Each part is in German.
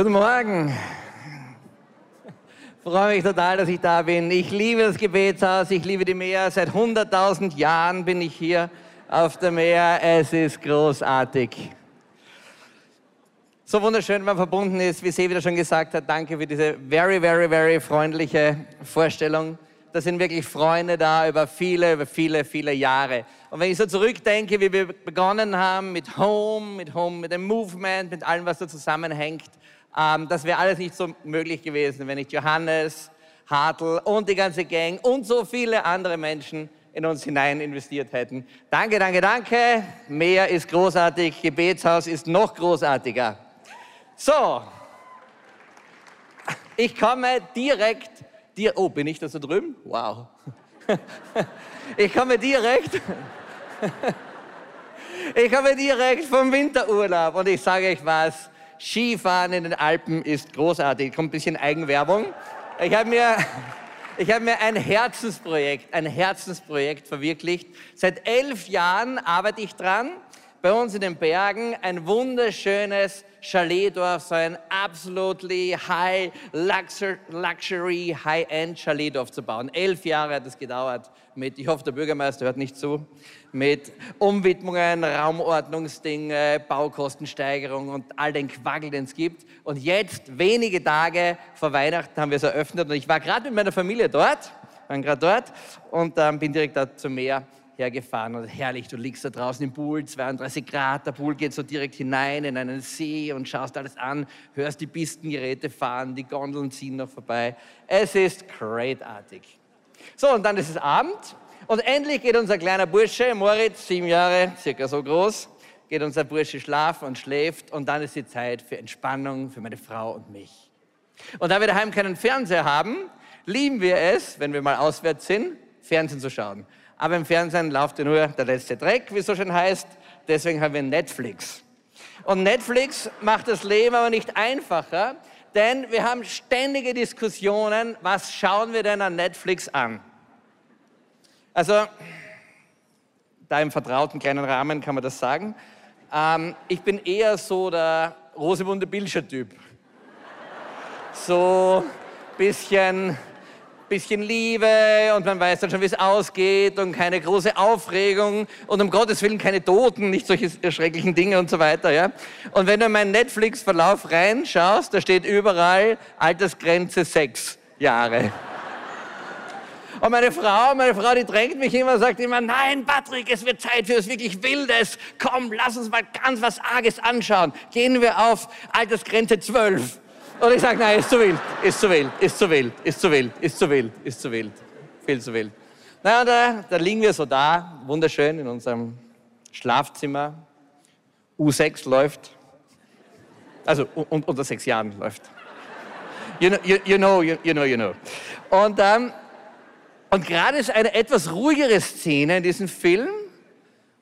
Guten Morgen. Ich freue mich total, dass ich da bin. Ich liebe das Gebetshaus, ich liebe die Meer. Seit 100.000 Jahren bin ich hier auf dem Meer. Es ist großartig. So wunderschön, wenn man verbunden ist, wie Sie wieder schon gesagt hat. Danke für diese very, very, very freundliche Vorstellung. Da sind wirklich Freunde da über viele, über viele, viele Jahre. Und wenn ich so zurückdenke, wie wir begonnen haben mit Home, mit Home, mit dem Movement, mit allem, was da zusammenhängt, ähm, das wäre alles nicht so möglich gewesen, wenn nicht Johannes, Hartl und die ganze Gang und so viele andere Menschen in uns hinein investiert hätten. Danke, danke, danke. Mehr ist großartig. Gebetshaus ist noch großartiger. So, ich komme direkt, dir, oh, bin ich da drüben? Wow. Ich komme direkt, ich komme direkt vom Winterurlaub und ich sage euch was, Skifahren in den Alpen ist großartig. Kommt ein bisschen Eigenwerbung. Ich habe mir, ich habe mir ein Herzensprojekt, ein Herzensprojekt verwirklicht. Seit elf Jahren arbeite ich dran, bei uns in den Bergen ein wunderschönes Chaletdorf, so ein absolutely high luxury, high-end Chaletdorf zu bauen. Elf Jahre hat es gedauert mit, ich hoffe, der Bürgermeister hört nicht zu, mit Umwidmungen, Raumordnungsdinge, Baukostensteigerung und all den Quaggel, den es gibt. Und jetzt, wenige Tage vor Weihnachten, haben wir es eröffnet und ich war gerade mit meiner Familie dort, waren gerade dort und ähm, bin direkt da zum Meer hergefahren und herrlich, du liegst da draußen im Pool, 32 Grad, der Pool geht so direkt hinein in einen See und schaust alles an, hörst die Pistengeräte fahren, die Gondeln ziehen noch vorbei. Es ist greatartig. So, und dann ist es Abend und endlich geht unser kleiner Bursche, Moritz, sieben Jahre, circa so groß, geht unser Bursche schlafen und schläft und dann ist die Zeit für Entspannung für meine Frau und mich. Und da wir daheim keinen Fernseher haben, lieben wir es, wenn wir mal auswärts sind, Fernsehen zu schauen. Aber im Fernsehen läuft ja nur der letzte Dreck, wie es so schön heißt. Deswegen haben wir Netflix. Und Netflix macht das Leben aber nicht einfacher, denn wir haben ständige Diskussionen, was schauen wir denn an Netflix an? Also, da im vertrauten kleinen Rahmen kann man das sagen. Ähm, ich bin eher so der Rosemunde Bilscher-Typ. So bisschen bisschen Liebe und man weiß dann schon, wie es ausgeht und keine große Aufregung und um Gottes Willen keine Toten, nicht solche schrecklichen Dinge und so weiter. Ja? Und wenn du in meinen Netflix-Verlauf reinschaust, da steht überall Altersgrenze sechs Jahre. Und meine Frau, meine Frau, die drängt mich immer, sagt immer, nein, Patrick, es wird Zeit für was wirklich Wildes. Komm, lass uns mal ganz was Arges anschauen. Gehen wir auf Altersgrenze 12. Und ich sage, nein, ist zu wild, ist zu wild, ist zu wild, ist zu wild, ist zu wild, ist zu wild, viel zu wild. Na, da, da liegen wir so da, wunderschön in unserem Schlafzimmer. U6 läuft. Also und, unter sechs Jahren läuft. You know, you, you know, you, you, know, you know. Und, ähm, und gerade ist eine etwas ruhigere Szene in diesem Film.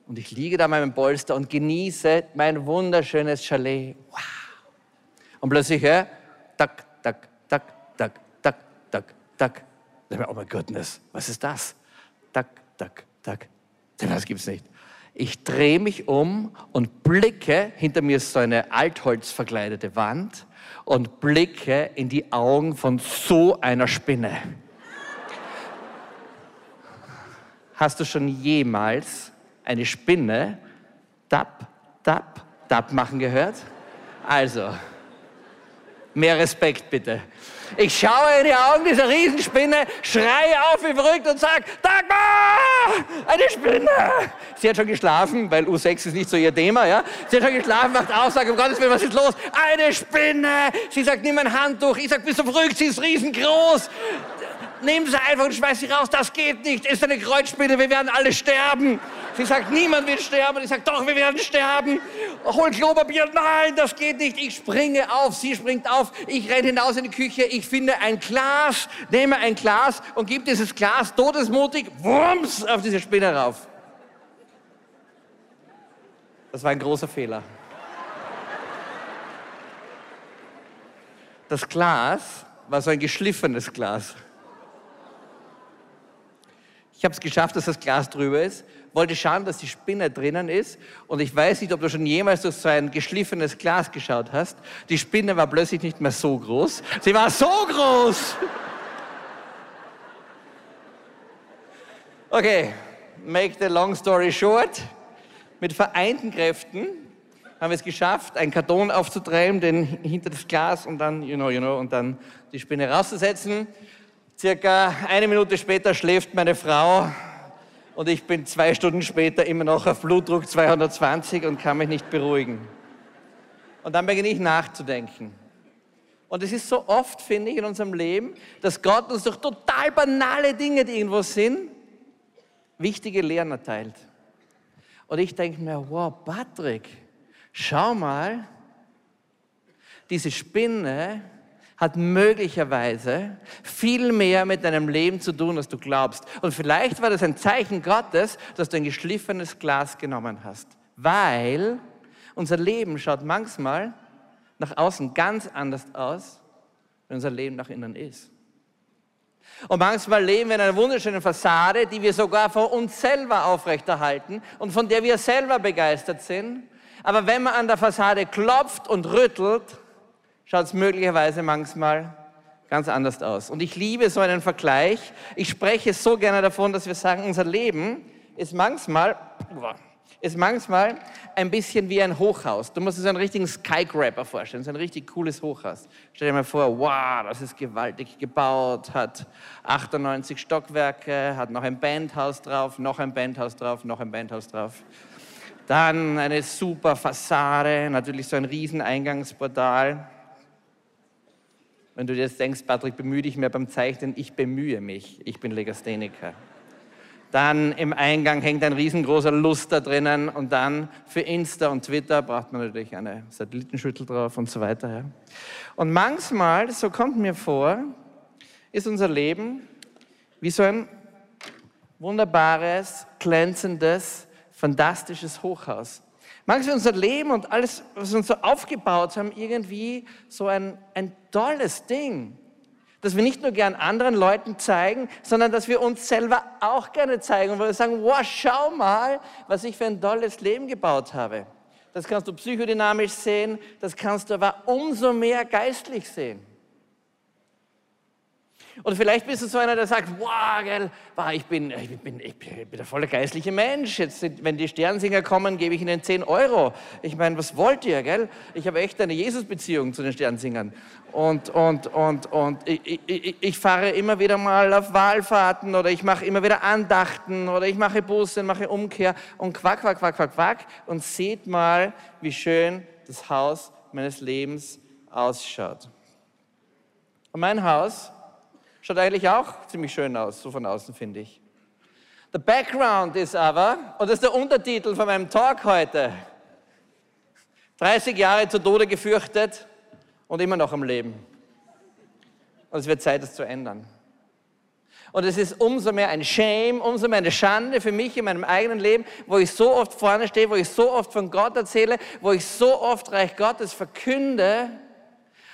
Und ich liege da in meinem Polster und genieße mein wunderschönes Chalet. Wow. Und plötzlich höre tak, tak, tak, tak, tak, tak, tak. Oh mein Gottness, was ist das? Tak, tak, tak. Das gibt's nicht. Ich drehe mich um und blicke, hinter mir ist so eine altholzverkleidete Wand, und blicke in die Augen von so einer Spinne. Hast du schon jemals eine Spinne tap, tap, tap machen gehört? Also, Mehr Respekt bitte. Ich schaue in die Augen dieser Riesenspinne, schreie auf wie verrückt und sage, Dagmar, eine Spinne. Sie hat schon geschlafen, weil U6 ist nicht so ihr Thema, ja. Sie hat schon geschlafen, macht Aussage, um Gottes Willen, was ist los? Eine Spinne. Sie sagt, nimm ein Handtuch. Ich sage, bist du verrückt, sie ist riesengroß. Nimm sie einfach und schmeiß sie raus. Das geht nicht. Ist eine Kreuzspinne, wir werden alle sterben. Sie sagt, niemand will sterben. Ich sage, doch, wir werden sterben. Hol Klopapier. Nein, das geht nicht. Ich springe auf. Sie springt auf. Ich renne hinaus in die Küche. Ich finde ein Glas, nehme ein Glas und gebe dieses Glas todesmutig, wumms, auf diese Spinne rauf. Das war ein großer Fehler. Das Glas war so ein geschliffenes Glas. Ich habe es geschafft, dass das Glas drüber ist, wollte schauen, dass die Spinne drinnen ist. Und ich weiß nicht, ob du schon jemals durch so ein geschliffenes Glas geschaut hast. Die Spinne war plötzlich nicht mehr so groß. Sie war so groß! Okay, make the long story short. Mit vereinten Kräften haben wir es geschafft, einen Karton aufzutreiben, den hinter das Glas und dann, you know, you know, und dann die Spinne rauszusetzen. Circa eine Minute später schläft meine Frau und ich bin zwei Stunden später immer noch auf Blutdruck 220 und kann mich nicht beruhigen. Und dann beginne ich nachzudenken. Und es ist so oft, finde ich, in unserem Leben, dass Gott uns durch total banale Dinge, die irgendwo sind, wichtige Lehren erteilt. Und ich denke mir, wow, Patrick, schau mal, diese Spinne hat möglicherweise viel mehr mit deinem Leben zu tun, als du glaubst. Und vielleicht war das ein Zeichen Gottes, dass du ein geschliffenes Glas genommen hast. Weil unser Leben schaut manchmal nach außen ganz anders aus, wenn unser Leben nach innen ist. Und manchmal leben wir in einer wunderschönen Fassade, die wir sogar vor uns selber aufrechterhalten und von der wir selber begeistert sind. Aber wenn man an der Fassade klopft und rüttelt, schaut es möglicherweise manchmal ganz anders aus. Und ich liebe so einen Vergleich. Ich spreche so gerne davon, dass wir sagen, unser Leben ist manchmal, ist manchmal ein bisschen wie ein Hochhaus. Du musst dir so einen richtigen Skygrabber vorstellen, so ein richtig cooles Hochhaus. Stell dir mal vor, wow, das ist gewaltig gebaut, hat 98 Stockwerke, hat noch ein Bandhaus drauf, noch ein Bandhaus drauf, noch ein Bandhaus drauf. Dann eine super Fassade, natürlich so ein riesen Eingangsportal wenn du dir jetzt denkst, Patrick, bemühe dich mehr beim Zeichnen, ich bemühe mich, ich bin Legastheniker. Dann im Eingang hängt ein riesengroßer Luster drinnen und dann für Insta und Twitter braucht man natürlich eine Satellitenschüttel drauf und so weiter. Ja. Und manchmal, so kommt mir vor, ist unser Leben wie so ein wunderbares, glänzendes, fantastisches Hochhaus. Manchmal unser Leben und alles, was wir uns so aufgebaut haben, irgendwie so ein, ein tolles Ding, das wir nicht nur gern anderen Leuten zeigen, sondern dass wir uns selber auch gerne zeigen und wir sagen, wow, schau mal, was ich für ein tolles Leben gebaut habe. Das kannst du psychodynamisch sehen, das kannst du aber umso mehr geistlich sehen. Und vielleicht bist du so einer, der sagt, wow, gell, wow, ich, bin, ich, bin, ich bin der volle geistliche Mensch. Jetzt, wenn die Sternsinger kommen, gebe ich ihnen 10 Euro. Ich meine, was wollt ihr, gell? Ich habe echt eine Jesus-Beziehung zu den Sternsingern. Und, und, und, und ich, ich, ich, fahre immer wieder mal auf Wahlfahrten oder ich mache immer wieder Andachten oder ich mache Busse, mache Umkehr und quack, quack, quack, quack, quack. Und seht mal, wie schön das Haus meines Lebens ausschaut. Und mein Haus Schaut eigentlich auch ziemlich schön aus, so von außen finde ich. The background ist aber, und das ist der Untertitel von meinem Talk heute, 30 Jahre zu Tode gefürchtet und immer noch am Leben. Und es wird Zeit, das zu ändern. Und es ist umso mehr ein Shame, umso mehr eine Schande für mich in meinem eigenen Leben, wo ich so oft vorne stehe, wo ich so oft von Gott erzähle, wo ich so oft Reich Gottes verkünde,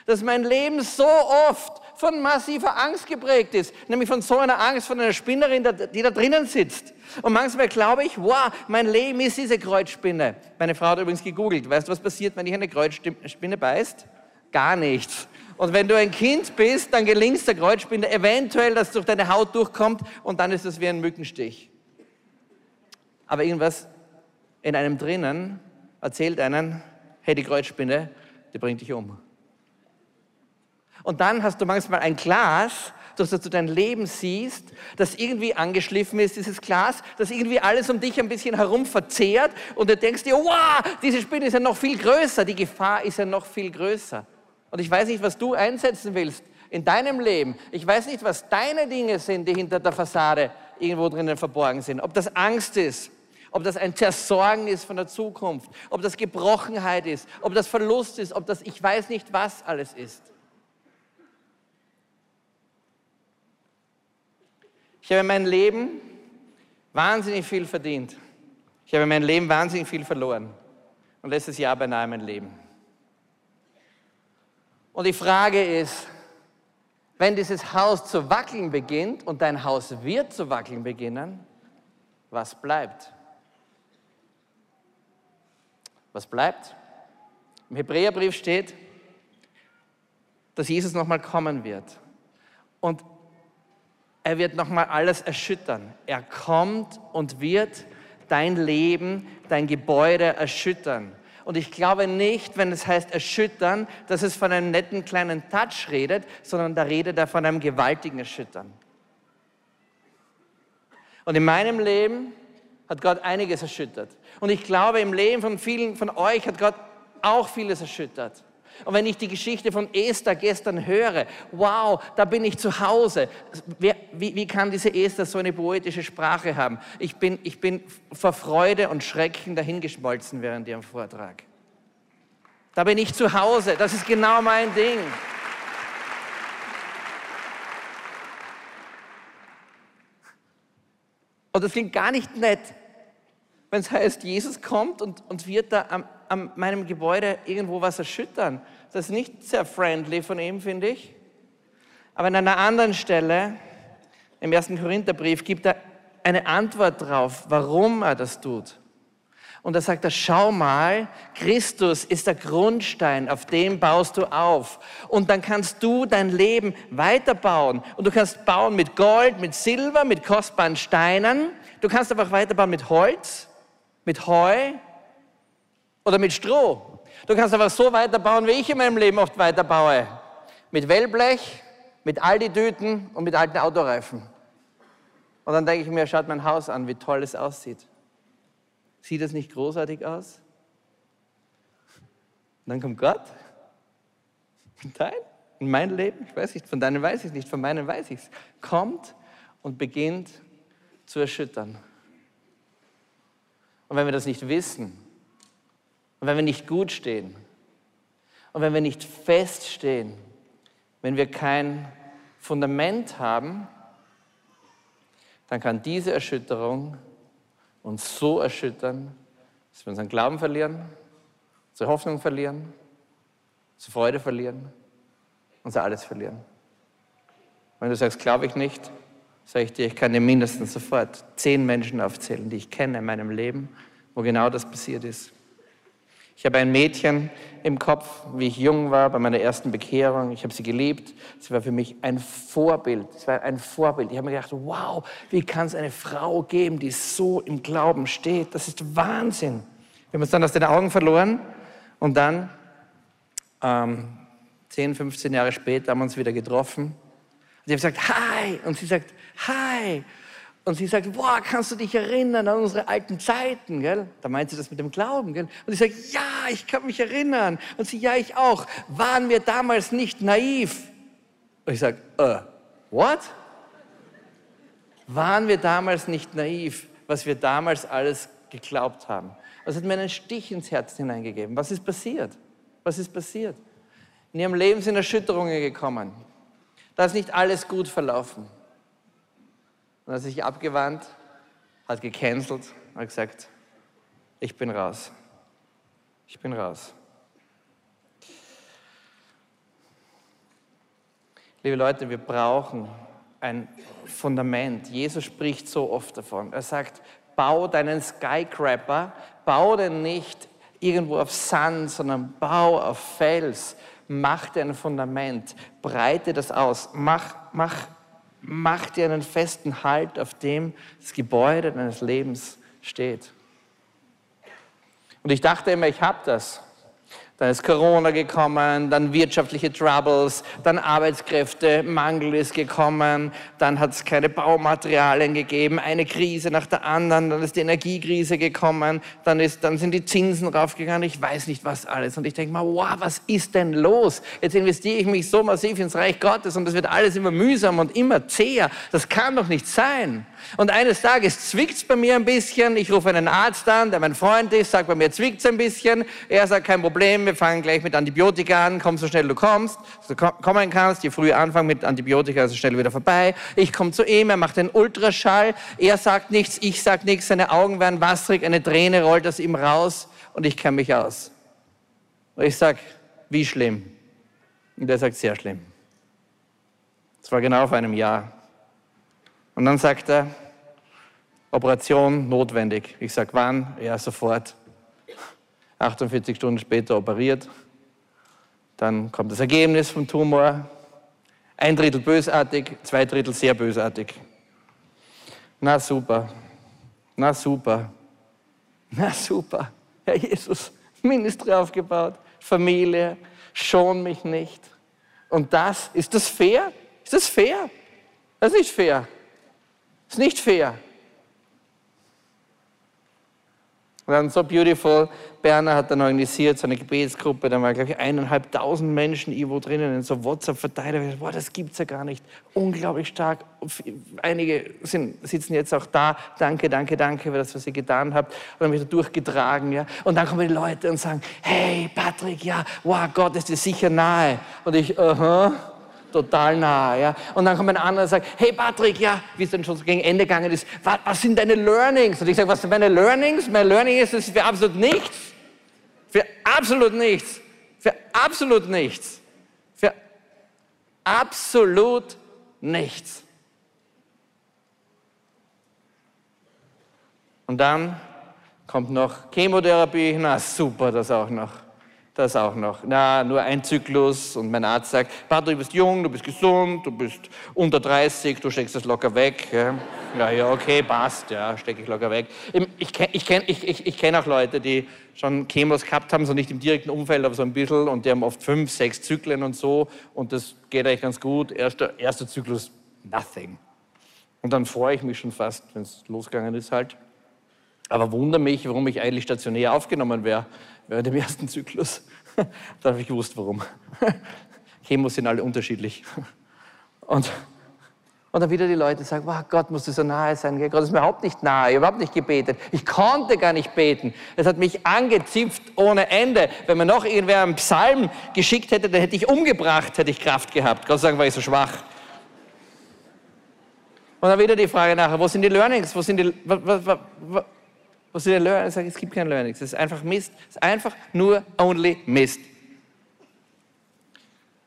dass mein Leben so oft von massiver Angst geprägt ist, nämlich von so einer Angst, von einer Spinnerin, die da drinnen sitzt. Und manchmal glaube ich, wow, mein Leben ist diese Kreuzspinne. Meine Frau hat übrigens gegoogelt. Weißt du, was passiert, wenn dich eine Kreuzspinne beißt? Gar nichts. Und wenn du ein Kind bist, dann gelingt es der Kreuzspinne eventuell, dass es durch deine Haut durchkommt und dann ist es wie ein Mückenstich. Aber irgendwas in einem drinnen erzählt einen, hey, die Kreuzspinne, die bringt dich um. Und dann hast du manchmal ein Glas, dass du dein Leben siehst, das irgendwie angeschliffen ist, dieses Glas, das irgendwie alles um dich ein bisschen herum verzehrt und du denkst dir, wow, diese Spinne ist ja noch viel größer, die Gefahr ist ja noch viel größer. Und ich weiß nicht, was du einsetzen willst in deinem Leben. Ich weiß nicht, was deine Dinge sind, die hinter der Fassade irgendwo drinnen verborgen sind. Ob das Angst ist, ob das ein Zersorgen ist von der Zukunft, ob das Gebrochenheit ist, ob das Verlust ist, ob das ich weiß nicht was alles ist. Ich habe mein Leben wahnsinnig viel verdient. Ich habe mein Leben wahnsinnig viel verloren. Und letztes Jahr beinahe mein Leben. Und die Frage ist, wenn dieses Haus zu wackeln beginnt und dein Haus wird zu wackeln beginnen, was bleibt? Was bleibt? Im Hebräerbrief steht, dass Jesus nochmal kommen wird. Und er wird nochmal alles erschüttern. Er kommt und wird dein Leben, dein Gebäude erschüttern. Und ich glaube nicht, wenn es heißt erschüttern, dass es von einem netten kleinen Touch redet, sondern da redet er von einem gewaltigen Erschüttern. Und in meinem Leben hat Gott einiges erschüttert. Und ich glaube, im Leben von vielen von euch hat Gott auch vieles erschüttert. Und wenn ich die Geschichte von Esther gestern höre, wow, da bin ich zu Hause. Wer, wie, wie, kann diese Esther so eine poetische Sprache haben? Ich bin, ich bin vor Freude und Schrecken dahingeschmolzen während ihrem Vortrag. Da bin ich zu Hause. Das ist genau mein Ding. Und das klingt gar nicht nett, wenn es heißt, Jesus kommt und, und wird da am, an meinem Gebäude irgendwo was erschüttern. Das ist nicht sehr friendly von ihm, finde ich. Aber an einer anderen Stelle, im ersten Korintherbrief, gibt er eine Antwort drauf, warum er das tut. Und da sagt er, schau mal, Christus ist der Grundstein, auf dem baust du auf. Und dann kannst du dein Leben weiterbauen. Und du kannst bauen mit Gold, mit Silber, mit kostbaren Steinen. Du kannst einfach weiterbauen mit Holz, mit Heu, oder mit Stroh. Du kannst einfach so weiterbauen, wie ich in meinem Leben oft weiterbaue. Mit Wellblech, mit Aldi-Tüten und mit alten Autoreifen. Und dann denke ich mir, schaut mein Haus an, wie toll es aussieht. Sieht es nicht großartig aus? Und dann kommt Gott. Dein? In mein Leben? Ich weiß nicht, von deinem weiß ich nicht, von meinem weiß ich es. Kommt und beginnt zu erschüttern. Und wenn wir das nicht wissen, und wenn wir nicht gut stehen und wenn wir nicht feststehen, wenn wir kein Fundament haben, dann kann diese Erschütterung uns so erschüttern, dass wir unseren Glauben verlieren, unsere Hoffnung verlieren, unsere Freude verlieren, unser alles verlieren. Wenn du sagst, glaube ich nicht, sage ich dir, ich kann dir mindestens sofort zehn Menschen aufzählen, die ich kenne in meinem Leben, wo genau das passiert ist. Ich habe ein Mädchen im Kopf, wie ich jung war, bei meiner ersten Bekehrung. Ich habe sie geliebt. Sie war für mich ein Vorbild. Sie war ein Vorbild. Ich habe mir gedacht, wow, wie kann es eine Frau geben, die so im Glauben steht? Das ist Wahnsinn. Wir haben uns dann aus den Augen verloren und dann, ähm, 10, 15 Jahre später, haben wir uns wieder getroffen. Und ich habe gesagt, hi. Und sie sagt, hi. Und sie sagt, boah, kannst du dich erinnern an unsere alten Zeiten, gell? Da meint sie das mit dem Glauben, gell? Und ich sage, ja, ich kann mich erinnern. Und sie, ja, ich auch. Waren wir damals nicht naiv? Und ich sage, äh, what? Waren wir damals nicht naiv, was wir damals alles geglaubt haben? Das hat mir einen Stich ins Herz hineingegeben. Was ist passiert? Was ist passiert? In ihrem Leben sind Erschütterungen gekommen. Da ist nicht alles gut verlaufen. Und hat sich abgewandt, hat gecancelt, hat gesagt, ich bin raus. Ich bin raus. Liebe Leute, wir brauchen ein Fundament. Jesus spricht so oft davon. Er sagt, bau deinen Skyscraper, bau den nicht irgendwo auf Sand, sondern bau auf Fels. Mach dir ein Fundament, breite das aus, mach, mach Mach dir einen festen Halt, auf dem das Gebäude deines Lebens steht. Und ich dachte immer, ich habe das. Dann ist Corona gekommen, dann wirtschaftliche Troubles, dann Arbeitskräftemangel ist gekommen, dann hat es keine Baumaterialien gegeben, eine Krise nach der anderen, dann ist die Energiekrise gekommen, dann, ist, dann sind die Zinsen raufgegangen, ich weiß nicht was alles. Und ich denke mal, wow, was ist denn los? Jetzt investiere ich mich so massiv ins Reich Gottes und es wird alles immer mühsam und immer zäher. Das kann doch nicht sein. Und eines Tages zwickt es bei mir ein bisschen, ich rufe einen Arzt an, der mein Freund ist, sagt, bei mir zwickt es ein bisschen, er sagt, kein Problem, wir fangen gleich mit Antibiotika an, komm so schnell du kommst, so kommen kannst, je früher anfangen mit Antibiotika, so schnell wieder vorbei. Ich komme zu ihm, er macht einen Ultraschall, er sagt nichts, ich sag nichts, seine Augen werden wasserig, eine Träne rollt aus ihm raus und ich kenne mich aus. Und ich sag, wie schlimm? Und er sagt, sehr schlimm. Das war genau vor einem Jahr. Und dann sagt er, Operation notwendig. Ich sage, wann? Ja, sofort. 48 Stunden später operiert. Dann kommt das Ergebnis vom Tumor. Ein Drittel bösartig, zwei Drittel sehr bösartig. Na super, na super, na super. Herr Jesus, Ministry aufgebaut, Familie, schon mich nicht. Und das, ist das fair? Ist das fair? Das ist fair. Ist nicht fair. Und dann so beautiful. Berner hat dann organisiert, so eine Gebetsgruppe, da waren, glaube ich, eineinhalbtausend Menschen irgendwo drinnen, in so WhatsApp-Verteiler. Boah, das gibt's ja gar nicht. Unglaublich stark. Einige sind, sitzen jetzt auch da. Danke, danke, danke für das, was ihr getan habt. Und dann wird durchgetragen, ja. Und dann kommen die Leute und sagen, hey, Patrick, ja, wow, Gott ist dir sicher nahe. Und ich, aha. Uh -huh total nah. Ja? Und dann kommt ein anderer und sagt, hey Patrick, ja, wie es dann schon gegen Ende gegangen ist, was, was sind deine Learnings? Und ich sage, was sind meine Learnings? Mein Learning ist, es ist für absolut nichts. Für absolut nichts. Für absolut nichts. Für absolut nichts. Und dann kommt noch Chemotherapie, na super, das auch noch. Das auch noch. Na, nur ein Zyklus und mein Arzt sagt, Patrick, du bist jung, du bist gesund, du bist unter 30, du steckst das locker weg. Ja, ja, okay, passt, ja, stecke ich locker weg. Ich kenne ich kenn, ich, ich, ich kenn auch Leute, die schon Chemos gehabt haben, so nicht im direkten Umfeld, aber so ein bisschen und die haben oft fünf, sechs Zyklen und so und das geht eigentlich ganz gut. Erster, erster Zyklus, nothing. Und dann freue ich mich schon fast, wenn es losgegangen ist halt. Aber wundere mich, warum ich eigentlich stationär aufgenommen wäre während dem ersten Zyklus. da habe ich gewusst, warum. Chemos sind alle unterschiedlich. Und, und dann wieder die Leute sagen, wow, Gott musste so nahe sein. Gott ist mir überhaupt nicht nahe, ich habe überhaupt nicht gebetet. Ich konnte gar nicht beten. Es hat mich angezipft ohne Ende. Wenn mir noch irgendwer einen Psalm geschickt hätte, dann hätte ich umgebracht, hätte ich Kraft gehabt. Gott sei Dank war ich so schwach. Und dann wieder die Frage nachher, wo sind die Learnings? Wo sind die, was, was, was sie lernen, sagen, es gibt kein Learnings. Es ist einfach Mist. Es ist einfach nur only Mist.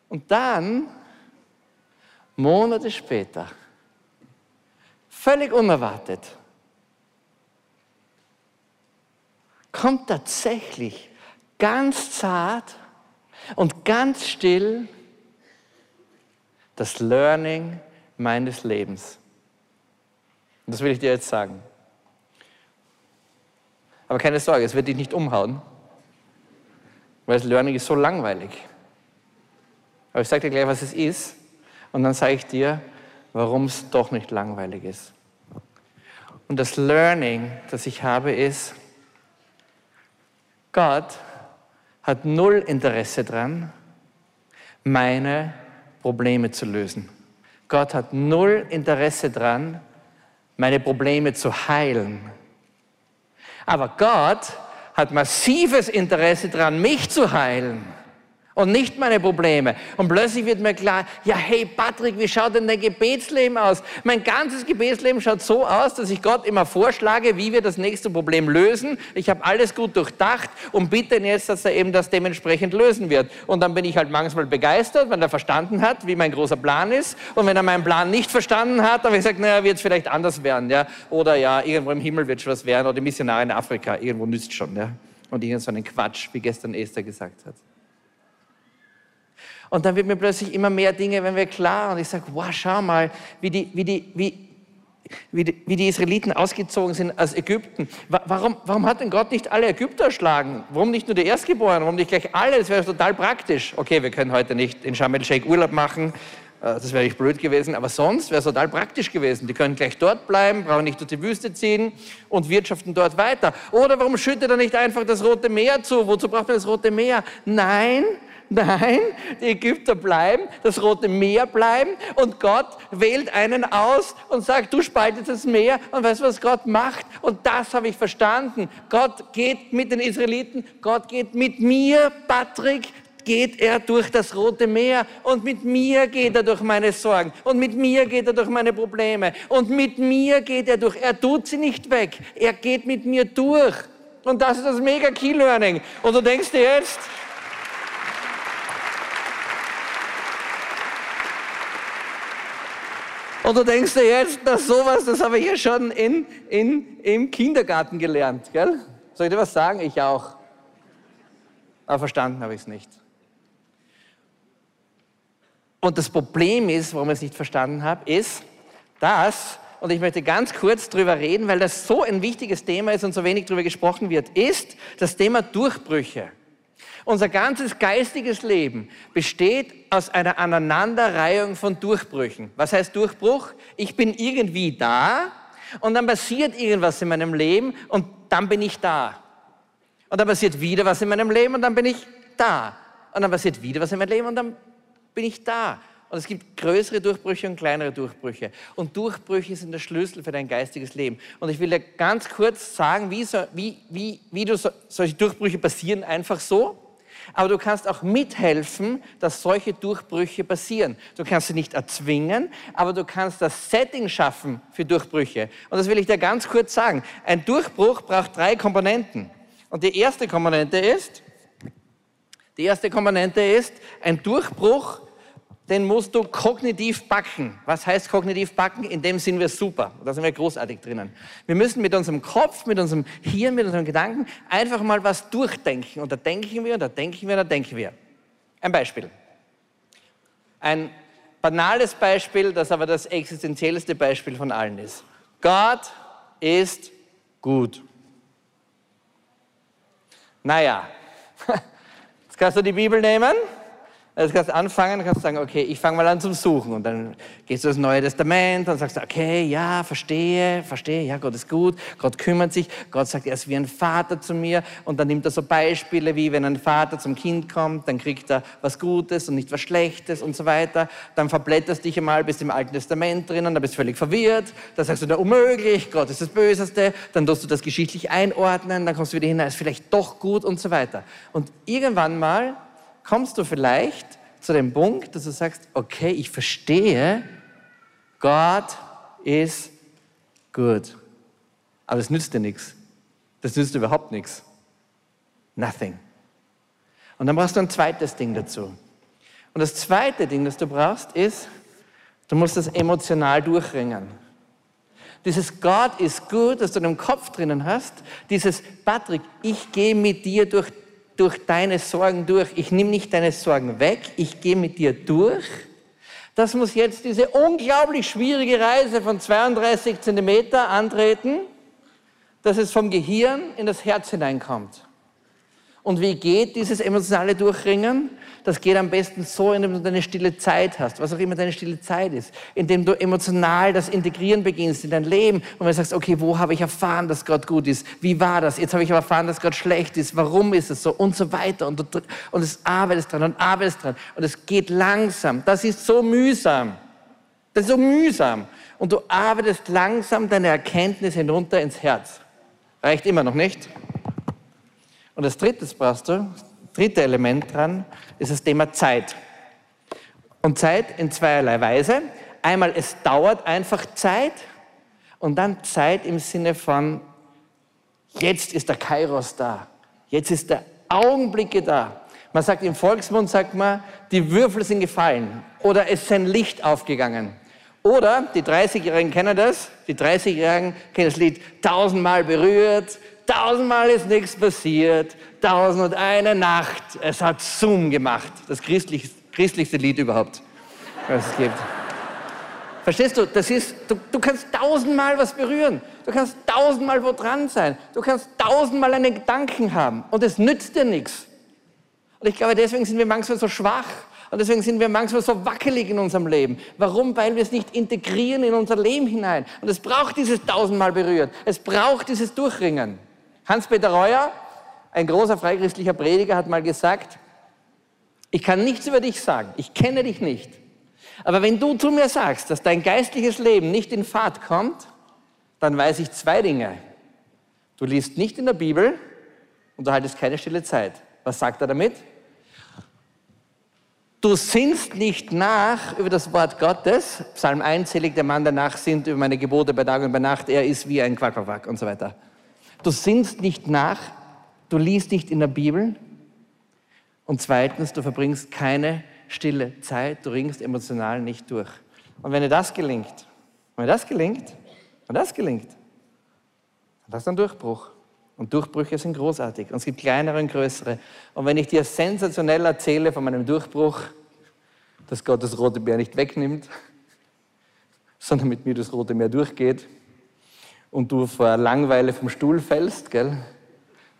Und dann, Monate später, völlig unerwartet, kommt tatsächlich ganz zart und ganz still das Learning meines Lebens. Und das will ich dir jetzt sagen. Aber keine Sorge, es wird dich nicht umhauen, weil das Learning ist so langweilig. Aber ich sage dir gleich, was es ist, und dann sage ich dir, warum es doch nicht langweilig ist. Und das Learning, das ich habe, ist, Gott hat null Interesse daran, meine Probleme zu lösen. Gott hat null Interesse daran, meine Probleme zu heilen. Aber Gott hat massives Interesse daran, mich zu heilen und nicht meine Probleme. Und plötzlich wird mir klar, ja, hey Patrick, wie schaut denn dein Gebetsleben aus? Mein ganzes Gebetsleben schaut so aus, dass ich Gott immer vorschlage, wie wir das nächste Problem lösen. Ich habe alles gut durchdacht und bitte ihn jetzt, dass er eben das dementsprechend lösen wird. Und dann bin ich halt manchmal begeistert, wenn er verstanden hat, wie mein großer Plan ist. Und wenn er meinen Plan nicht verstanden hat, dann habe ich gesagt, naja, wird es vielleicht anders werden. Ja? Oder ja, irgendwo im Himmel wird schon was werden. Oder die Missionare in Afrika, irgendwo nützt schon. Ja? Und irgend so einen Quatsch, wie gestern Esther gesagt hat. Und dann wird mir plötzlich immer mehr Dinge, wenn wir klar, und ich sage, wow, schau mal, wie die, wie die, wie, wie die, wie die Israeliten ausgezogen sind aus Ägypten. Warum, warum hat denn Gott nicht alle Ägypter erschlagen? Warum nicht nur die Erstgeborenen? Warum nicht gleich alle? Das wäre total praktisch. Okay, wir können heute nicht in Sharm el-Sheikh Urlaub machen. Äh, das wäre nicht blöd gewesen, aber sonst wäre es total praktisch gewesen. Die können gleich dort bleiben, brauchen nicht durch die Wüste ziehen und wirtschaften dort weiter. Oder warum schüttet er nicht einfach das Rote Meer zu? Wozu braucht man das Rote Meer? Nein, Nein, die Ägypter bleiben, das Rote Meer bleiben und Gott wählt einen aus und sagt, du spaltest das Meer und weißt was Gott macht? Und das habe ich verstanden. Gott geht mit den Israeliten, Gott geht mit mir, Patrick, geht er durch das Rote Meer und mit mir geht er durch meine Sorgen und mit mir geht er durch meine Probleme und mit mir geht er durch. Er tut sie nicht weg, er geht mit mir durch. Und das ist das mega Key Learning. Und du denkst dir jetzt, Und du denkst dir jetzt, na sowas, das habe ich ja schon in, in, im Kindergarten gelernt, gell? Soll ich dir was sagen? Ich auch. Aber verstanden habe ich es nicht. Und das Problem ist, warum ich es nicht verstanden habe, ist, dass, und ich möchte ganz kurz drüber reden, weil das so ein wichtiges Thema ist und so wenig drüber gesprochen wird, ist das Thema Durchbrüche. Unser ganzes geistiges Leben besteht aus einer Aneinanderreihung von Durchbrüchen. Was heißt Durchbruch? Ich bin irgendwie da und dann passiert irgendwas in meinem Leben und dann bin ich da. Und dann passiert wieder was in meinem Leben und dann bin ich da. Und dann passiert wieder was in meinem Leben und dann bin ich da. Und es gibt größere Durchbrüche und kleinere Durchbrüche. Und Durchbrüche sind der Schlüssel für dein geistiges Leben. Und ich will dir ganz kurz sagen, wie, so, wie, wie, wie du so, solche Durchbrüche passieren, einfach so. Aber du kannst auch mithelfen, dass solche Durchbrüche passieren. Du kannst sie nicht erzwingen, aber du kannst das Setting schaffen für Durchbrüche. Und das will ich dir ganz kurz sagen. Ein Durchbruch braucht drei Komponenten. Und die erste Komponente ist, die erste Komponente ist, ein Durchbruch den musst du kognitiv backen. Was heißt kognitiv backen? In dem sind wir super. Da sind wir großartig drinnen. Wir müssen mit unserem Kopf, mit unserem Hirn, mit unseren Gedanken einfach mal was durchdenken. Und da denken wir, und da denken wir, und da denken wir. Ein Beispiel. Ein banales Beispiel, das aber das existenziellste Beispiel von allen ist. Gott ist gut. Naja, jetzt kannst du die Bibel nehmen also kannst anfangen, kannst sagen, okay, ich fange mal an zum Suchen. Und dann gehst du ins Neue Testament und sagst, okay, ja, verstehe, verstehe, ja, Gott ist gut, Gott kümmert sich, Gott sagt, er ist wie ein Vater zu mir. Und dann nimmt er so Beispiele wie, wenn ein Vater zum Kind kommt, dann kriegt er was Gutes und nicht was Schlechtes und so weiter. Dann verblätterst dich einmal, bist im Alten Testament drinnen, dann bist du völlig verwirrt. Dann sagst du, da unmöglich, Gott ist das Böseste. Dann tust du das geschichtlich einordnen, dann kommst du wieder hin, ist vielleicht doch gut und so weiter. Und irgendwann mal kommst du vielleicht zu dem Punkt, dass du sagst, okay, ich verstehe, Gott ist gut. Aber das nützt dir nichts. Das nützt dir überhaupt nichts. Nothing. Und dann brauchst du ein zweites Ding dazu. Und das zweite Ding, das du brauchst, ist, du musst das emotional durchringen. Dieses Gott ist gut, das du in deinem Kopf drinnen hast, dieses Patrick, ich gehe mit dir durch durch deine Sorgen durch. Ich nehme nicht deine Sorgen weg, ich gehe mit dir durch. Das muss jetzt diese unglaublich schwierige Reise von 32 Zentimeter antreten, dass es vom Gehirn in das Herz hineinkommt. Und wie geht dieses emotionale Durchringen? Das geht am besten so, indem du deine stille Zeit hast, was auch immer deine stille Zeit ist, indem du emotional das Integrieren beginnst in dein Leben und du sagst, okay, wo habe ich erfahren, dass Gott gut ist? Wie war das? Jetzt habe ich aber erfahren, dass Gott schlecht ist. Warum ist es so? Und so weiter. Und du und es arbeitest dran und arbeitest dran. Und es geht langsam. Das ist so mühsam. Das ist so mühsam. Und du arbeitest langsam deine Erkenntnis hinunter ins Herz. Reicht immer noch nicht? Und das dritte brauchst du, dritte Element dran, ist das Thema Zeit. Und Zeit in zweierlei Weise. Einmal, es dauert einfach Zeit und dann Zeit im Sinne von, jetzt ist der Kairos da, jetzt ist der Augenblicke da. Man sagt im Volksmund, sagt man, die Würfel sind gefallen oder es ist ein Licht aufgegangen. Oder die 30-Jährigen kennen das, die 30-Jährigen kennen das Lied tausendmal berührt, Tausendmal ist nichts passiert. Tausend und eine Nacht. Es hat Zoom gemacht. Das christlich, christlichste Lied überhaupt, was es gibt. Verstehst du? Das ist, du, du kannst tausendmal was berühren. Du kannst tausendmal wo dran sein. Du kannst tausendmal einen Gedanken haben. Und es nützt dir nichts. Und ich glaube, deswegen sind wir manchmal so schwach. Und deswegen sind wir manchmal so wackelig in unserem Leben. Warum? Weil wir es nicht integrieren in unser Leben hinein. Und es braucht dieses tausendmal berührt. Es braucht dieses Durchringen. Hans-Peter Reuer, ein großer freichristlicher Prediger, hat mal gesagt, ich kann nichts über dich sagen, ich kenne dich nicht. Aber wenn du zu mir sagst, dass dein geistliches Leben nicht in Fahrt kommt, dann weiß ich zwei Dinge. Du liest nicht in der Bibel und du haltest keine stille Zeit. Was sagt er damit? Du sinnst nicht nach über das Wort Gottes. Psalm 1 zählt der Mann, der nachsinnt über meine Gebote bei Tag und bei Nacht. Er ist wie ein Quackerwack und so weiter. Du sinnst nicht nach, du liest nicht in der Bibel. Und zweitens, du verbringst keine stille Zeit, du ringst emotional nicht durch. Und wenn dir das gelingt, wenn das gelingt, wenn das gelingt, dann hast du einen Durchbruch. Und Durchbrüche sind großartig. Und es gibt kleinere und größere. Und wenn ich dir sensationell erzähle von meinem Durchbruch, dass Gott das rote Meer nicht wegnimmt, sondern mit mir das rote Meer durchgeht und du vor Langweile vom Stuhl fällst, gell?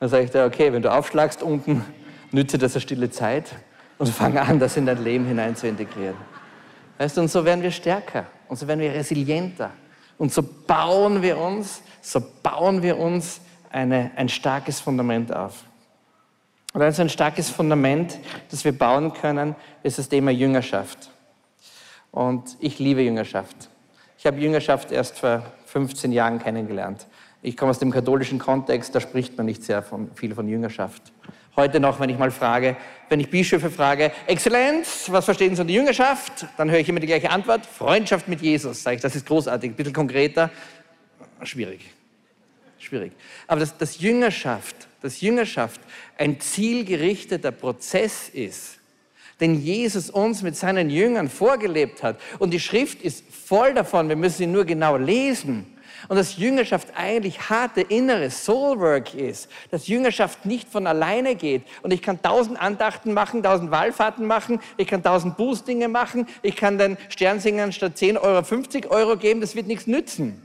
dann sage ich dir, okay, wenn du aufschlagst unten, nütze das eine stille Zeit und fange an, das in dein Leben hinein zu integrieren. Weißt du, und so werden wir stärker und so werden wir resilienter. Und so bauen wir uns, so bauen wir uns eine, ein starkes Fundament auf. Und also ein starkes Fundament, das wir bauen können, ist das Thema Jüngerschaft. Und ich liebe Jüngerschaft. Ich habe Jüngerschaft erst vor 15 Jahren kennengelernt. Ich komme aus dem katholischen Kontext, da spricht man nicht sehr von, viel von Jüngerschaft. Heute noch, wenn ich mal frage, wenn ich Bischöfe frage, Exzellenz, was verstehen Sie unter Jüngerschaft? Dann höre ich immer die gleiche Antwort, Freundschaft mit Jesus. Sage ich, das ist großartig, ein bisschen konkreter, schwierig. Schwierig. Aber dass, dass Jüngerschaft, dass Jüngerschaft ein zielgerichteter Prozess ist, den Jesus uns mit seinen Jüngern vorgelebt hat. Und die Schrift ist voll davon, wir müssen sie nur genau lesen. Und dass Jüngerschaft eigentlich harte innere Soulwork ist, dass Jüngerschaft nicht von alleine geht. Und ich kann tausend Andachten machen, tausend Wallfahrten machen, ich kann tausend Bußdinge machen, ich kann den Sternsingern statt 10 Euro 50 Euro geben, das wird nichts nützen.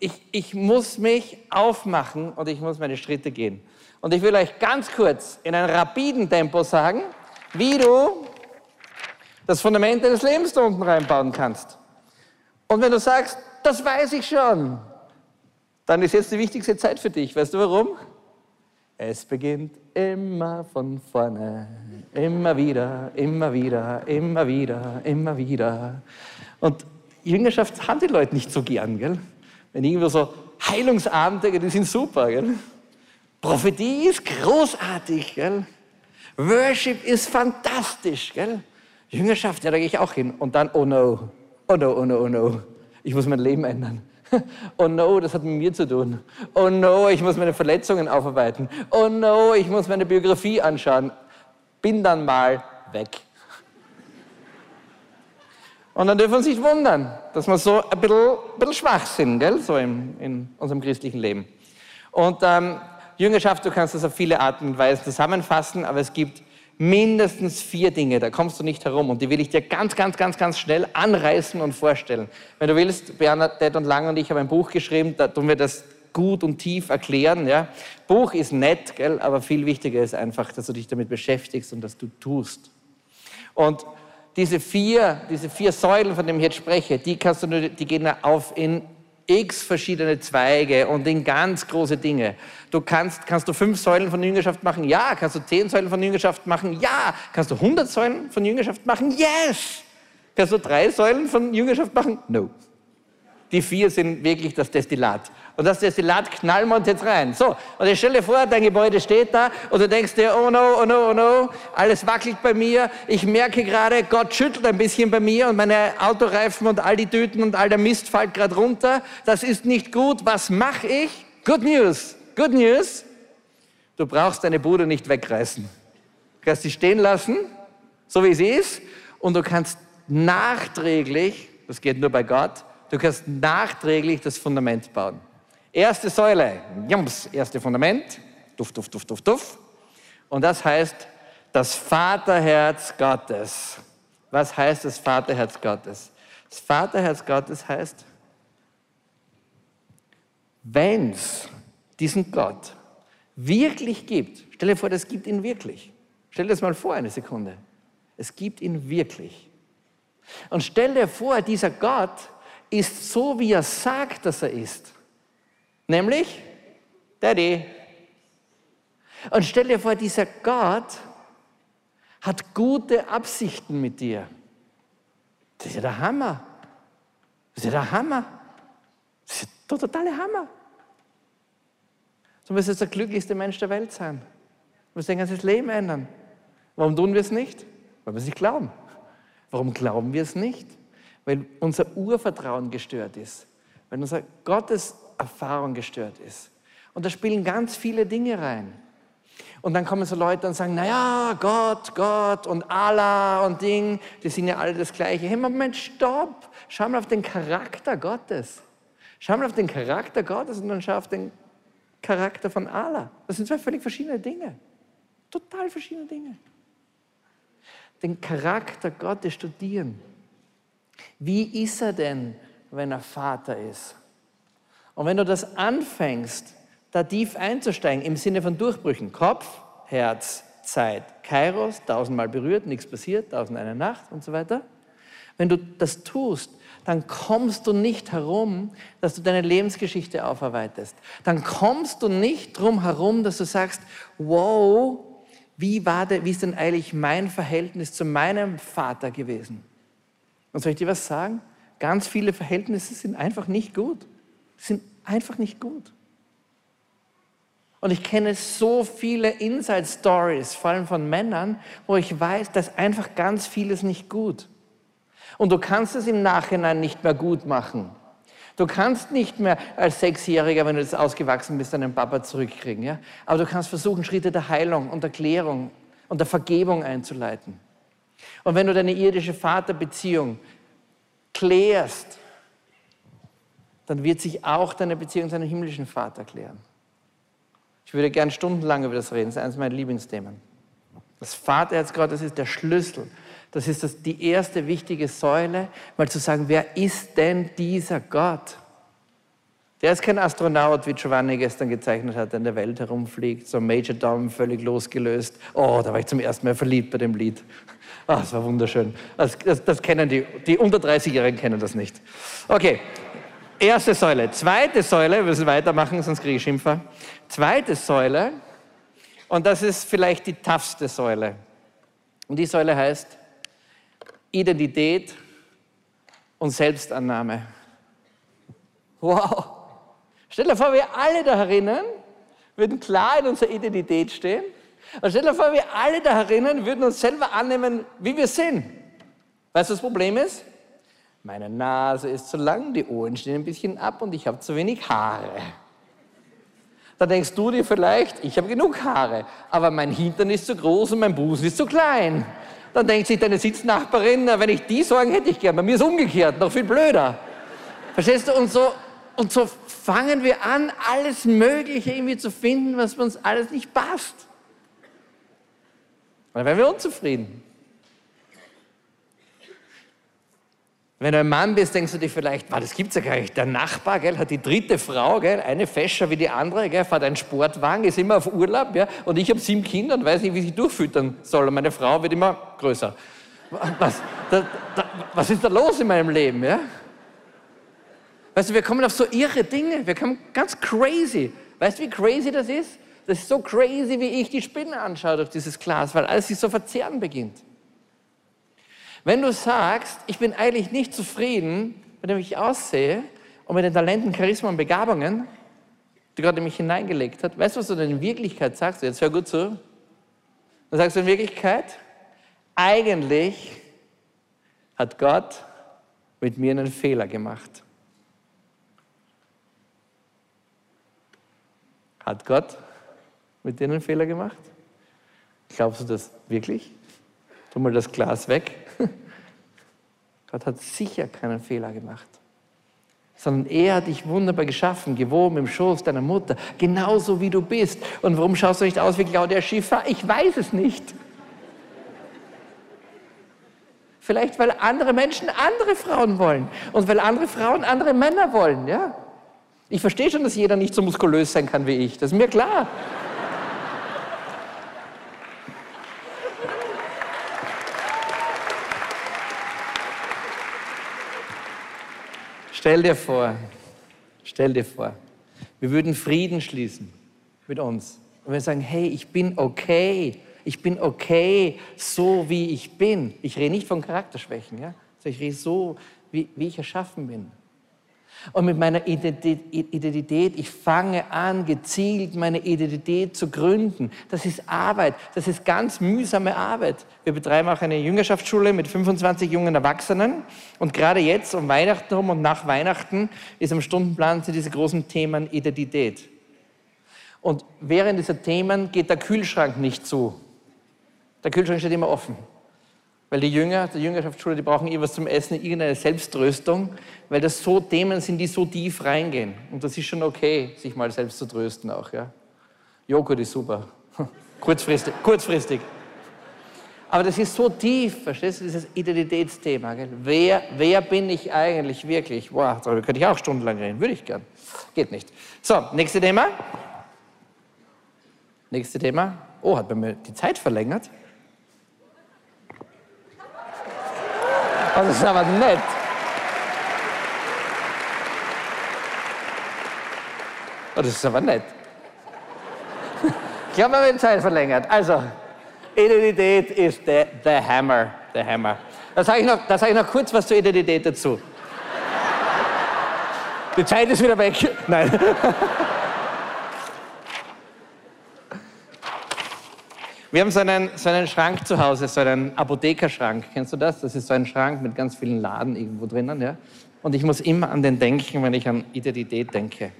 Ich, ich muss mich aufmachen und ich muss meine Schritte gehen. Und ich will euch ganz kurz in einem rapiden Tempo sagen, wie du das Fundament deines Lebens da unten reinbauen kannst. Und wenn du sagst, das weiß ich schon. Dann ist jetzt die wichtigste Zeit für dich. Weißt du warum? Es beginnt immer von vorne, immer wieder, immer wieder, immer wieder, immer wieder. Und Jüngerschaft haben die Leute nicht so gern, gell? Wenn irgendwo so Heilungsabende, die sind super, gell? Prophetie ist großartig, gell? Worship ist fantastisch, gell? Jüngerschaft, ja, da gehe ich auch hin. Und dann, oh no, oh no, oh no, oh no ich muss mein Leben ändern. Oh no, das hat mit mir zu tun. Oh no, ich muss meine Verletzungen aufarbeiten. Oh no, ich muss meine Biografie anschauen. Bin dann mal weg. Und dann dürfen wir uns nicht wundern, dass wir so ein bisschen, ein bisschen schwach sind, gell? so im, in unserem christlichen Leben. Und ähm, Jüngerschaft, du kannst das auf viele Arten und Weisen zusammenfassen, aber es gibt mindestens vier Dinge, da kommst du nicht herum. Und die will ich dir ganz, ganz, ganz, ganz schnell anreißen und vorstellen. Wenn du willst, Bernadette und Lang und ich haben ein Buch geschrieben, da tun wir das gut und tief erklären. Ja. Buch ist nett, gell, aber viel wichtiger ist einfach, dass du dich damit beschäftigst und dass du tust. Und diese vier, diese vier Säulen, von denen ich jetzt spreche, die, kannst du nur, die gehen auf in x verschiedene Zweige und in ganz große Dinge. Du kannst, kannst du fünf Säulen von Jüngerschaft machen? Ja. Kannst du zehn Säulen von Jüngerschaft machen? Ja. Kannst du hundert Säulen von Jüngerschaft machen? Yes. Kannst du drei Säulen von Jüngerschaft machen? No. Die vier sind wirklich das Destillat. Und das Destillat knallen wir uns jetzt rein. So, und jetzt stell dir vor, dein Gebäude steht da und du denkst dir, oh no, oh no, oh no, alles wackelt bei mir. Ich merke gerade, Gott schüttelt ein bisschen bei mir und meine Autoreifen und all die Tüten und all der Mist fällt gerade runter. Das ist nicht gut. Was mache ich? Good News. Good News. Du brauchst deine Bude nicht wegreißen. Du kannst sie stehen lassen, so wie sie ist, und du kannst nachträglich, das geht nur bei Gott, du kannst nachträglich das Fundament bauen. Erste Säule, jums, erste Fundament, duft, duft, duft, duft, duft. Und das heißt das Vaterherz Gottes. Was heißt das Vaterherz Gottes? Das Vaterherz Gottes heißt, wenn es diesen Gott wirklich gibt, stell dir vor, das gibt ihn wirklich. Stell dir das mal vor, eine Sekunde. Es gibt ihn wirklich. Und stell dir vor, dieser Gott ist so, wie er sagt, dass er ist. Nämlich Daddy. Und stell dir vor, dieser Gott hat gute Absichten mit dir. Das ist ja der Hammer. Das ist ja der Hammer. Das ist der totale Hammer. Du wirst jetzt der glücklichste Mensch der Welt sein. Du wirst dein ganzes Leben ändern. Warum tun wir es nicht? Weil wir es nicht glauben. Warum glauben wir es nicht? Weil unser Urvertrauen gestört ist. Weil unser Gottes Erfahrung gestört ist. Und da spielen ganz viele Dinge rein. Und dann kommen so Leute und sagen, naja, Gott, Gott und Allah und Ding, die sind ja alle das Gleiche. Hey, Moment, stopp. Schau mal auf den Charakter Gottes. Schau mal auf den Charakter Gottes und dann schau auf den Charakter von Allah. Das sind zwei völlig verschiedene Dinge. Total verschiedene Dinge. Den Charakter Gottes studieren. Wie ist er denn, wenn er Vater ist? Und wenn du das anfängst, da tief einzusteigen, im Sinne von Durchbrüchen, Kopf, Herz, Zeit, Kairos, tausendmal berührt, nichts passiert, tausend eine Nacht und so weiter. Wenn du das tust, dann kommst du nicht herum, dass du deine Lebensgeschichte aufarbeitest. Dann kommst du nicht drum herum, dass du sagst, wow, wie, war der, wie ist denn eigentlich mein Verhältnis zu meinem Vater gewesen? Und soll ich dir was sagen? Ganz viele Verhältnisse sind einfach nicht gut. Sind einfach nicht gut. Und ich kenne so viele Inside Stories, vor allem von Männern, wo ich weiß, dass einfach ganz vieles nicht gut. Und du kannst es im Nachhinein nicht mehr gut machen. Du kannst nicht mehr als Sechsjähriger, wenn du jetzt ausgewachsen bist, deinen Papa zurückkriegen. Ja? Aber du kannst versuchen, Schritte der Heilung und der Klärung und der Vergebung einzuleiten. Und wenn du deine irdische Vaterbeziehung klärst, dann wird sich auch deine Beziehung zu deinem himmlischen Vater klären. Ich würde gern stundenlang über das reden, das ist eines meiner Lieblingsthemen. Das Vaterherz Gottes ist der Schlüssel das ist das, die erste wichtige Säule, mal zu sagen, wer ist denn dieser Gott? Der ist kein Astronaut, wie Giovanni gestern gezeichnet hat, der in der Welt herumfliegt, so Major Dom völlig losgelöst. Oh, da war ich zum ersten Mal verliebt bei dem Lied. Oh, das war wunderschön. Das, das, das kennen die, die unter 30-Jährigen kennen das nicht. Okay, erste Säule. Zweite Säule, wir müssen weitermachen, sonst kriege ich Schimpfer. Zweite Säule, und das ist vielleicht die toughste Säule. Und die Säule heißt, Identität und Selbstannahme. Wow. Stell dir vor, wir alle da herinnen würden klar in unserer Identität stehen. Und stell dir vor, wir alle da herinnen würden uns selber annehmen, wie wir sind. Weißt du, was das Problem ist? Meine Nase ist zu lang, die Ohren stehen ein bisschen ab und ich habe zu wenig Haare. Da denkst du dir vielleicht, ich habe genug Haare, aber mein Hintern ist zu groß und mein Busen ist zu klein. Dann denkt sich deine Sitznachbarin, wenn ich die Sorgen hätte ich gern. Bei mir ist umgekehrt, noch viel blöder. Verstehst du? Und so, und so fangen wir an, alles Mögliche irgendwie zu finden, was uns alles nicht passt. Und dann werden wir unzufrieden. Wenn du ein Mann bist, denkst du dir vielleicht, wow, das gibt's ja gar nicht. Der Nachbar gell, hat die dritte Frau, gell, eine fescher wie die andere, gell, fährt einen Sportwagen, ist immer auf Urlaub. Ja, und ich habe sieben Kinder und weiß nicht, wie ich durchfüttern soll. Und meine Frau wird immer größer. Was, da, da, was ist da los in meinem Leben? Ja? Weißt du, wir kommen auf so irre Dinge. Wir kommen ganz crazy. Weißt du, wie crazy das ist? Das ist so crazy, wie ich die Spinne anschaue durch dieses Glas, weil alles sich so verzehren beginnt. Wenn du sagst, ich bin eigentlich nicht zufrieden, mit dem ich aussehe und mit den Talenten, Charisma und Begabungen, die Gott in mich hineingelegt hat, weißt du, was du denn in Wirklichkeit sagst? Jetzt hör gut zu. Dann sagst du in Wirklichkeit, eigentlich hat Gott mit mir einen Fehler gemacht. Hat Gott mit dir einen Fehler gemacht? Glaubst du das wirklich? Tu mal das Glas weg. Gott hat sicher keinen Fehler gemacht. Sondern er hat dich wunderbar geschaffen, gewoben im Schoß deiner Mutter, genauso wie du bist. Und warum schaust du nicht aus wie Claudia Schiffer? Ich weiß es nicht. Vielleicht, weil andere Menschen andere Frauen wollen und weil andere Frauen andere Männer wollen, ja? Ich verstehe schon, dass jeder nicht so muskulös sein kann wie ich. Das ist mir klar. Stell dir vor, stell dir vor, wir würden Frieden schließen mit uns. Und wir sagen, hey, ich bin okay, ich bin okay, so wie ich bin. Ich rede nicht von Charakterschwächen, ja? ich rede so, wie, wie ich erschaffen bin. Und mit meiner Identität, ich fange an, gezielt meine Identität zu gründen. Das ist Arbeit, das ist ganz mühsame Arbeit. Wir betreiben auch eine Jüngerschaftsschule mit 25 jungen Erwachsenen. Und gerade jetzt, um Weihnachten herum und nach Weihnachten, ist am Stundenplan zu diese großen Themen Identität. Und während dieser Themen geht der Kühlschrank nicht zu. Der Kühlschrank steht immer offen. Weil die Jünger, die Jüngerschaftsschule, die brauchen irgendwas zum Essen, irgendeine Selbsttröstung, weil das so Themen sind, die so tief reingehen. Und das ist schon okay, sich mal selbst zu trösten auch. Ja? Joghurt ist super. kurzfristig. kurzfristig. Aber das ist so tief, verstehst du, dieses Identitätsthema. Gell? Wer, wer bin ich eigentlich wirklich? Boah, darüber könnte ich auch stundenlang reden, würde ich gern. Geht nicht. So, nächste Thema. Nächste Thema. Oh, hat bei mir die Zeit verlängert. Das ist aber nett. Oh, das ist aber nett. Ich habe mir die Zeit verlängert. Also, Identität ist der the Hammer. Der Hammer. Da sage ich, sag ich noch kurz was zur Identität dazu. Die Zeit ist wieder weg. Nein. Wir haben so einen, so einen Schrank zu Hause, so einen Apothekerschrank. Kennst du das? Das ist so ein Schrank mit ganz vielen Laden irgendwo drinnen. Ja? Und ich muss immer an den denken, wenn ich an Identität denke.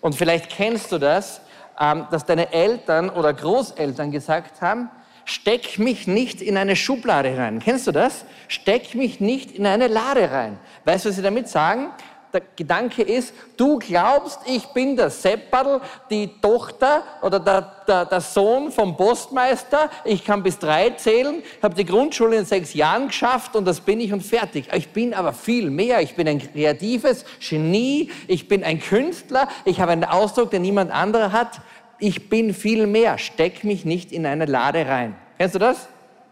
Und vielleicht kennst du das, ähm, dass deine Eltern oder Großeltern gesagt haben, steck mich nicht in eine Schublade rein. Kennst du das? Steck mich nicht in eine Lade rein. Weißt du, was sie damit sagen? Der Gedanke ist, du glaubst, ich bin der Sepperl, die Tochter oder der, der, der Sohn vom Postmeister, ich kann bis drei zählen, habe die Grundschule in sechs Jahren geschafft und das bin ich und fertig. Ich bin aber viel mehr, ich bin ein kreatives Genie, ich bin ein Künstler, ich habe einen Ausdruck, den niemand anderer hat. Ich bin viel mehr, steck mich nicht in eine Lade rein. Kennst du das?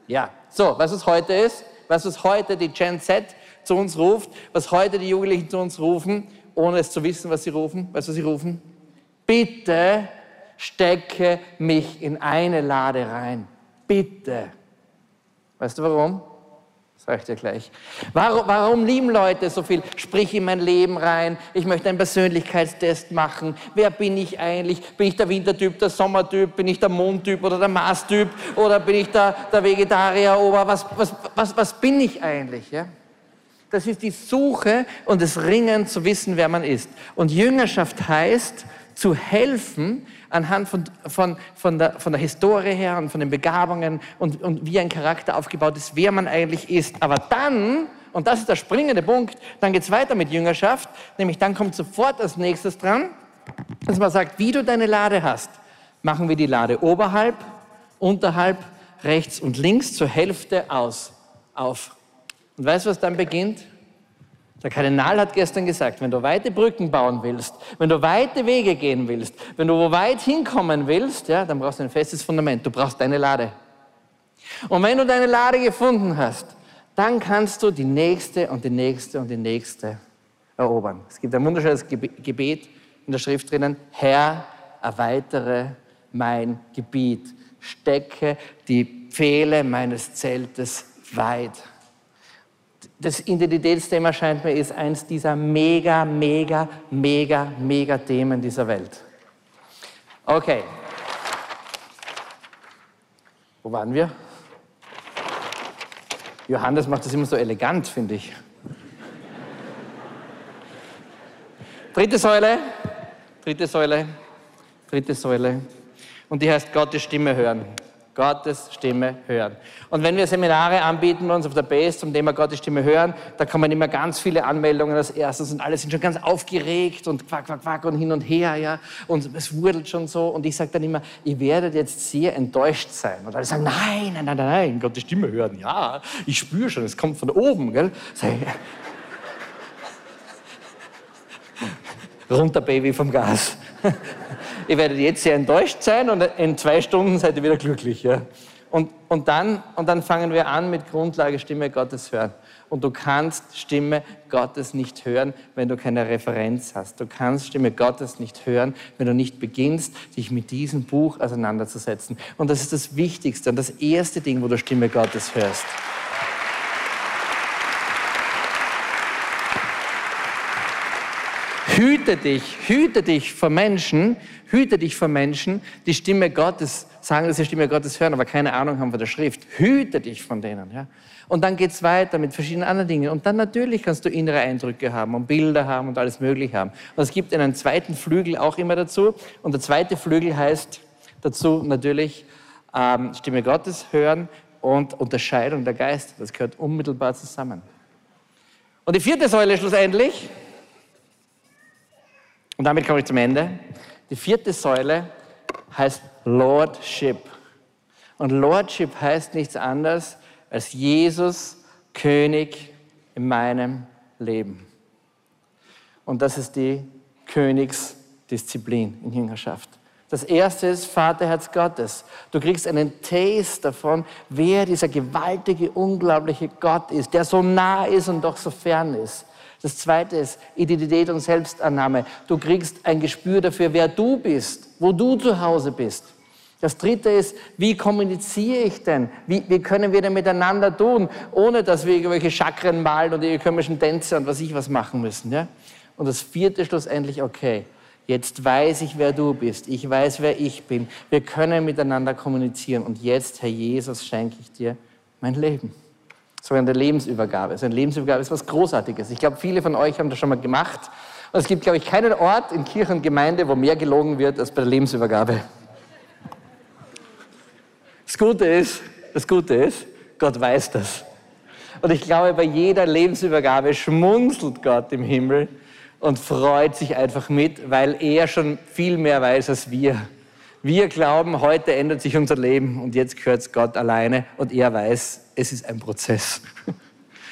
Ja. So, was es heute ist, was es heute die Gen Z zu uns ruft, was heute die Jugendlichen zu uns rufen, ohne es zu wissen, was sie rufen. Weißt du, was sie rufen? Bitte stecke mich in eine Lade rein. Bitte. Weißt du warum? Sag ich dir gleich. Warum, warum lieben Leute so viel? Sprich in mein Leben rein. Ich möchte einen Persönlichkeitstest machen. Wer bin ich eigentlich? Bin ich der Wintertyp, der Sommertyp? Bin ich der Mondtyp oder der Marstyp? Oder bin ich der, der Vegetarier? Oder was, was, was, was bin ich eigentlich? Ja? Das ist die Suche und das Ringen zu wissen, wer man ist. Und Jüngerschaft heißt, zu helfen anhand von, von, von, der, von der Historie her und von den Begabungen und, und wie ein Charakter aufgebaut ist, wer man eigentlich ist. Aber dann, und das ist der springende Punkt, dann geht es weiter mit Jüngerschaft, nämlich dann kommt sofort als nächstes dran, dass man sagt, wie du deine Lade hast. Machen wir die Lade oberhalb, unterhalb, rechts und links zur Hälfte aus, auf. Und weißt du, was dann beginnt? Der Kardinal hat gestern gesagt, wenn du weite Brücken bauen willst, wenn du weite Wege gehen willst, wenn du wo weit hinkommen willst, ja, dann brauchst du ein festes Fundament. Du brauchst deine Lade. Und wenn du deine Lade gefunden hast, dann kannst du die nächste und die nächste und die nächste erobern. Es gibt ein wunderschönes Gebet in der Schrift drinnen. Herr, erweitere mein Gebiet. Stecke die Pfähle meines Zeltes weit das Identitätsthema scheint mir ist eins dieser mega, mega, mega, mega Themen dieser Welt. Okay. Wo waren wir? Johannes macht das immer so elegant, finde ich. Dritte Säule, dritte Säule, dritte Säule. Und die heißt Gottes Stimme hören. Gottes Stimme hören. Und wenn wir Seminare anbieten bei uns auf der Base zum Thema Gottes Stimme hören, da kommen immer ganz viele Anmeldungen als erstes und alle sind schon ganz aufgeregt und quack, quack, quack und hin und her, ja. Und es wurdelt schon so. Und ich sage dann immer, ihr werdet jetzt sehr enttäuscht sein. Und alle sagen, nein, nein, nein, nein, Gottes Stimme hören. Ja, ich spüre schon, es kommt von oben, gell. Sag ich, runter, Baby, vom Gas. ihr werdet jetzt sehr enttäuscht sein und in zwei Stunden seid ihr wieder glücklich. Ja? Und, und, dann, und dann fangen wir an mit Grundlage Stimme Gottes hören. Und du kannst Stimme Gottes nicht hören, wenn du keine Referenz hast. Du kannst Stimme Gottes nicht hören, wenn du nicht beginnst, dich mit diesem Buch auseinanderzusetzen. Und das ist das Wichtigste und das erste Ding, wo du Stimme Gottes hörst. hüte dich, hüte dich vor Menschen, hüte dich vor Menschen, die Stimme Gottes sagen, dass sie Stimme Gottes hören, aber keine Ahnung haben von der Schrift. Hüte dich von denen. Ja? Und dann geht's weiter mit verschiedenen anderen Dingen. Und dann natürlich kannst du innere Eindrücke haben und Bilder haben und alles Mögliche haben. Und es gibt einen zweiten Flügel auch immer dazu. Und der zweite Flügel heißt dazu natürlich ähm, Stimme Gottes hören und Unterscheidung der Geister. Das gehört unmittelbar zusammen. Und die vierte Säule schlussendlich, und damit komme ich zum Ende, die vierte Säule heißt Lordship. Und Lordship heißt nichts anderes als Jesus König in meinem Leben. Und das ist die Königsdisziplin in Jüngerschaft. Das erste ist Vaterherz Gottes. Du kriegst einen Taste davon, wer dieser gewaltige, unglaubliche Gott ist, der so nah ist und doch so fern ist. Das zweite ist Identität und Selbstannahme. Du kriegst ein Gespür dafür, wer du bist, wo du zu Hause bist. Das dritte ist, wie kommuniziere ich denn? Wie, wie können wir denn miteinander tun, ohne dass wir irgendwelche Chakren malen oder die komischen Tänze und was ich was machen müssen? Ja? Und das vierte schlussendlich, okay, jetzt weiß ich, wer du bist. Ich weiß, wer ich bin. Wir können miteinander kommunizieren. Und jetzt, Herr Jesus, schenke ich dir mein Leben sogenannte Lebensübergabe. Also eine Lebensübergabe ist was Großartiges. Ich glaube, viele von euch haben das schon mal gemacht. Und es gibt, glaube ich, keinen Ort in Kirche und Gemeinde, wo mehr gelogen wird als bei der Lebensübergabe. Das Gute ist, das Gute ist, Gott weiß das. Und ich glaube, bei jeder Lebensübergabe schmunzelt Gott im Himmel und freut sich einfach mit, weil er schon viel mehr weiß als wir. Wir glauben, heute ändert sich unser Leben und jetzt gehört es Gott alleine und er weiß, es ist ein Prozess.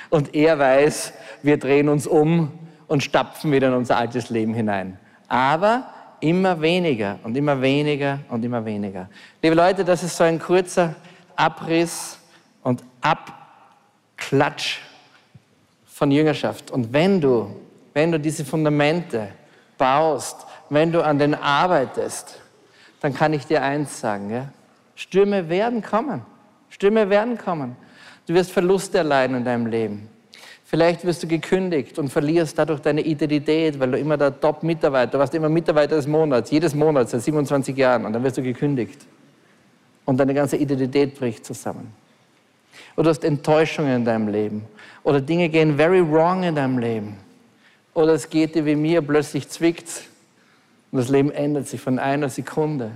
Und er weiß, wir drehen uns um und stapfen wieder in unser altes Leben hinein. Aber immer weniger und immer weniger und immer weniger. Liebe Leute, das ist so ein kurzer Abriss und Abklatsch von Jüngerschaft. Und wenn du, wenn du diese Fundamente baust, wenn du an denen arbeitest, dann kann ich dir eins sagen. Ja? Stürme werden kommen. Stürme werden kommen. Du wirst Verluste erleiden in deinem Leben. Vielleicht wirst du gekündigt und verlierst dadurch deine Identität, weil du immer der Top-Mitarbeiter warst, immer Mitarbeiter des Monats, jedes Monat seit 27 Jahren und dann wirst du gekündigt. Und deine ganze Identität bricht zusammen. Oder du hast Enttäuschungen in deinem Leben. Oder Dinge gehen very wrong in deinem Leben. Oder es geht dir wie mir, plötzlich zwickt und das Leben ändert sich von einer Sekunde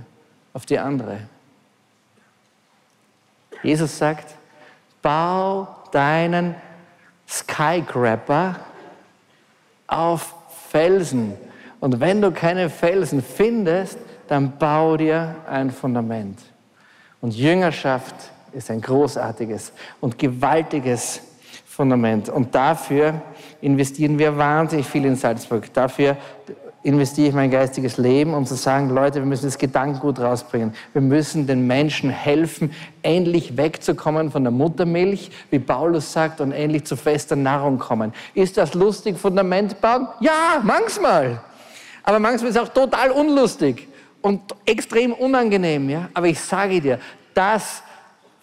auf die andere. Jesus sagt, bau deinen Skyscraper auf Felsen. Und wenn du keine Felsen findest, dann bau dir ein Fundament. Und Jüngerschaft ist ein großartiges und gewaltiges Fundament. Und dafür investieren wir wahnsinnig viel in Salzburg. Dafür investiere ich mein geistiges Leben, um zu sagen, Leute, wir müssen das Gedankengut rausbringen. Wir müssen den Menschen helfen, endlich wegzukommen von der Muttermilch, wie Paulus sagt, und endlich zu fester Nahrung kommen. Ist das lustig, Fundament bauen? Ja, manchmal. Aber manchmal ist es auch total unlustig und extrem unangenehm. Ja? Aber ich sage dir, das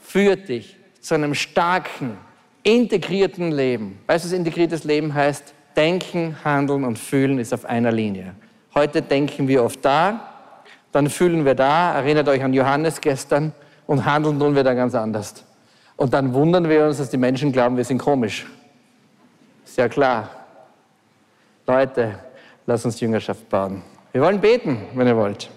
führt dich zu einem starken, integrierten Leben. Weißt du, was integriertes Leben heißt? Denken, Handeln und Fühlen ist auf einer Linie. Heute denken wir oft da, dann fühlen wir da, erinnert euch an Johannes gestern, und handeln tun wir da ganz anders. Und dann wundern wir uns, dass die Menschen glauben, wir sind komisch. Ist ja klar. Leute, lasst uns Jüngerschaft bauen. Wir wollen beten, wenn ihr wollt.